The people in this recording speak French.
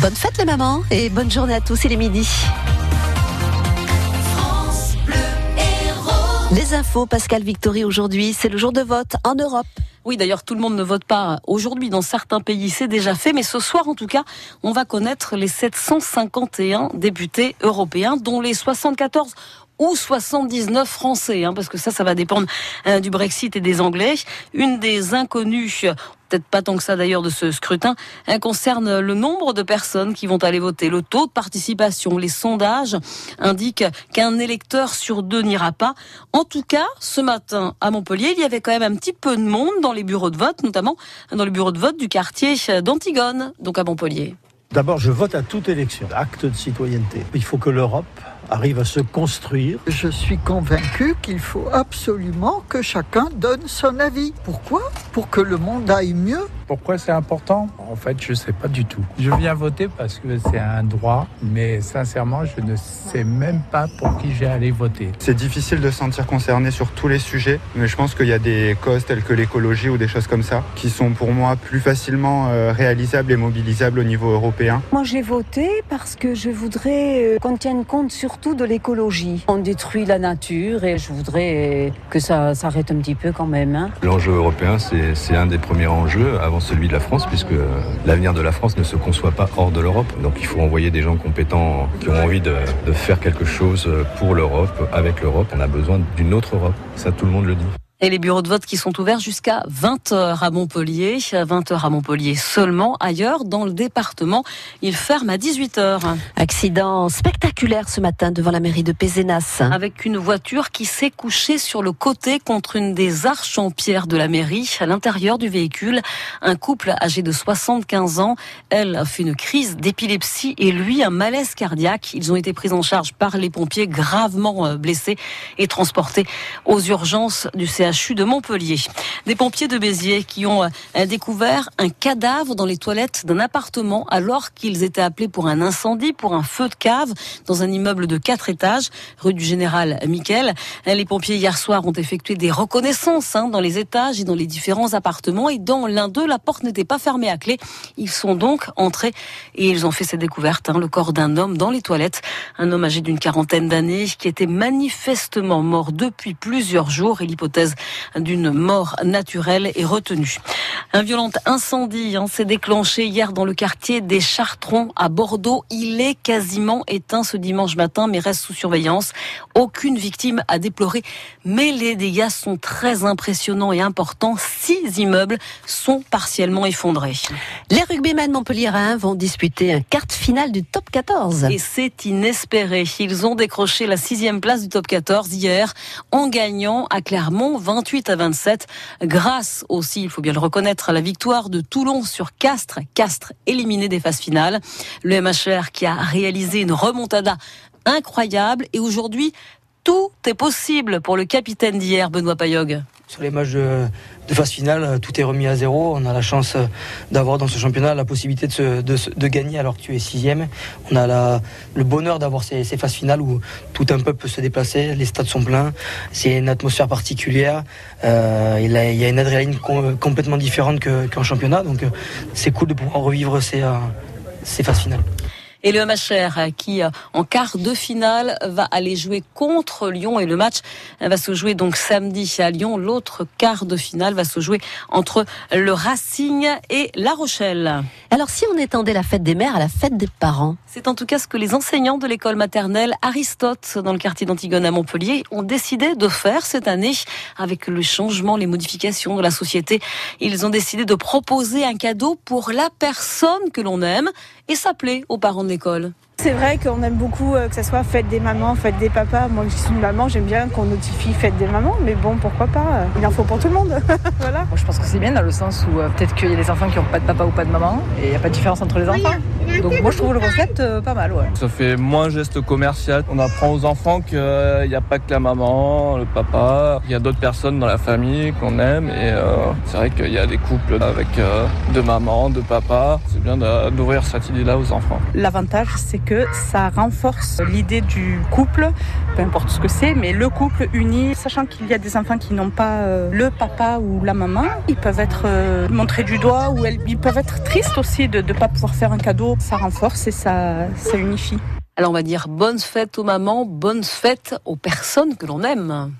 Bonne fête les mamans et bonne journée à tous, il est midi. Les infos, Pascal Victory, aujourd'hui, c'est le jour de vote en Europe. Oui, d'ailleurs, tout le monde ne vote pas aujourd'hui dans certains pays, c'est déjà fait, mais ce soir, en tout cas, on va connaître les 751 députés européens, dont les 74 ou 79 Français, hein, parce que ça, ça va dépendre euh, du Brexit et des Anglais. Une des inconnues, peut-être pas tant que ça d'ailleurs de ce scrutin, hein, concerne le nombre de personnes qui vont aller voter. Le taux de participation, les sondages indiquent qu'un électeur sur deux n'ira pas. En tout cas, ce matin à Montpellier, il y avait quand même un petit peu de monde dans les bureaux de vote, notamment dans le bureau de vote du quartier d'Antigone, donc à Montpellier. D'abord, je vote à toute élection, acte de citoyenneté. Il faut que l'Europe arrive à se construire. Je suis convaincu qu'il faut absolument que chacun donne son avis. Pourquoi? Pour que le monde aille mieux. Pourquoi c'est important? En fait, je ne sais pas du tout. Je viens voter parce que c'est un droit, mais sincèrement, je ne sais même pas pour qui j'ai allé voter. C'est difficile de se sentir concerné sur tous les sujets, mais je pense qu'il y a des causes telles que l'écologie ou des choses comme ça qui sont pour moi plus facilement euh, réalisables et mobilisables au niveau européen. Moi, j'ai voté parce que je voudrais euh, qu'on tienne compte surtout de l'écologie. On détruit la nature et je voudrais que ça s'arrête un petit peu quand même. Hein. L'enjeu européen, c'est un des premiers enjeux avant celui de la France, puisque l'avenir de la France ne se conçoit pas hors de l'Europe. Donc il faut envoyer des gens compétents qui ont envie de, de faire quelque chose pour l'Europe, avec l'Europe. On a besoin d'une autre Europe. Ça, tout le monde le dit. Et les bureaux de vote qui sont ouverts jusqu'à 20h à Montpellier, 20h à Montpellier seulement. Ailleurs, dans le département, ils ferment à 18h. Accident spectaculaire ce matin devant la mairie de Pézenas. Avec une voiture qui s'est couchée sur le côté contre une des arches en pierre de la mairie. À l'intérieur du véhicule, un couple âgé de 75 ans. Elle a fait une crise d'épilepsie et lui un malaise cardiaque. Ils ont été pris en charge par les pompiers gravement euh, blessés et transportés aux urgences du CHU de Montpellier. Des pompiers de Béziers qui ont euh, découvert un cadavre dans les toilettes d'un appartement alors qu'ils étaient appelés pour un incendie, pour un feu de cave dans un immeuble de quatre étages, rue du Général Miquel. Les pompiers hier soir ont effectué des reconnaissances hein, dans les étages et dans les différents appartements et dans l'un d'eux, la porte n'était pas fermée à clé. Ils sont donc entrés et ils ont fait cette découverte, hein, le corps d'un homme dans les toilettes, un homme âgé d'une quarantaine d'années qui était manifestement mort depuis plusieurs jours et l'hypothèse d'une mort naturelle est retenue. Un violent incendie hein, s'est déclenché hier dans le quartier des Chartrons à Bordeaux. Il est quasiment éteint ce dimanche matin, mais reste sous surveillance. Aucune victime à déplorer, mais les dégâts sont très impressionnants et importants. Six immeubles sont partiellement effondrés. Les rugbymen montpelliérains vont disputer un quart finale du top 14. Et c'est inespéré. Ils ont décroché la sixième place du top 14 hier en gagnant à Clermont 28 à 27, grâce aussi, il faut bien le reconnaître, à la victoire de Toulon sur Castres. Castres éliminé des phases finales. Le MHR qui a réalisé une remontada incroyable et aujourd'hui, tout est possible pour le capitaine d'hier, Benoît Payog. Sur les matchs de, phase finale, tout est remis à zéro. On a la chance d'avoir dans ce championnat la possibilité de, gagner alors que tu es sixième. On a le bonheur d'avoir ces, phases finales où tout un peuple peut se déplacer, les stades sont pleins. C'est une atmosphère particulière. Euh, il, y a une adrénaline complètement différente qu'en championnat. Donc euh, c'est cool de pouvoir revivre euh, ces phases finales. Et le MHR qui, euh, en quart de finale, va aller jouer contre Lyon. Et le match va se jouer donc samedi à Lyon. L'autre quart de finale va se jouer entre le Racing et La Rochelle. Alors si on étendait la fête des mères à la fête des parents? C'est en tout cas ce que les enseignants de l'école maternelle Aristote dans le quartier d'Antigone à Montpellier ont décidé de faire cette année avec le changement, les modifications de la société. Ils ont décidé de proposer un cadeau pour la personne que l'on aime et s'appeler aux parents de l'école. C'est vrai qu'on aime beaucoup euh, que ce soit fête des mamans, fête des papas. Moi, je suis une maman, j'aime bien qu'on notifie fête des mamans, mais bon, pourquoi pas euh, Il en faut pour tout le monde. voilà. Moi, je pense que c'est bien dans le sens où euh, peut-être qu'il y a des enfants qui n'ont pas de papa ou pas de maman, et il n'y a pas de différence entre les enfants. Donc moi, je trouve le concept pas mal. Ouais. Ça fait moins geste commercial. On apprend aux enfants qu'il n'y a pas que la maman, le papa. Il y a d'autres personnes dans la famille qu'on aime, et c'est vrai qu'il y a des couples avec deux mamans, deux papas. C'est bien d'ouvrir cette idée-là aux enfants. L'avantage, c'est que ça renforce l'idée du couple, peu importe ce que c'est, mais le couple uni, sachant qu'il y a des enfants qui n'ont pas euh, le papa ou la maman, ils peuvent être euh, montrés du doigt ou ils peuvent être tristes aussi de ne pas pouvoir faire un cadeau. Ça renforce et ça, ça unifie. Alors on va dire bonne fête aux mamans, bonne fête aux personnes que l'on aime.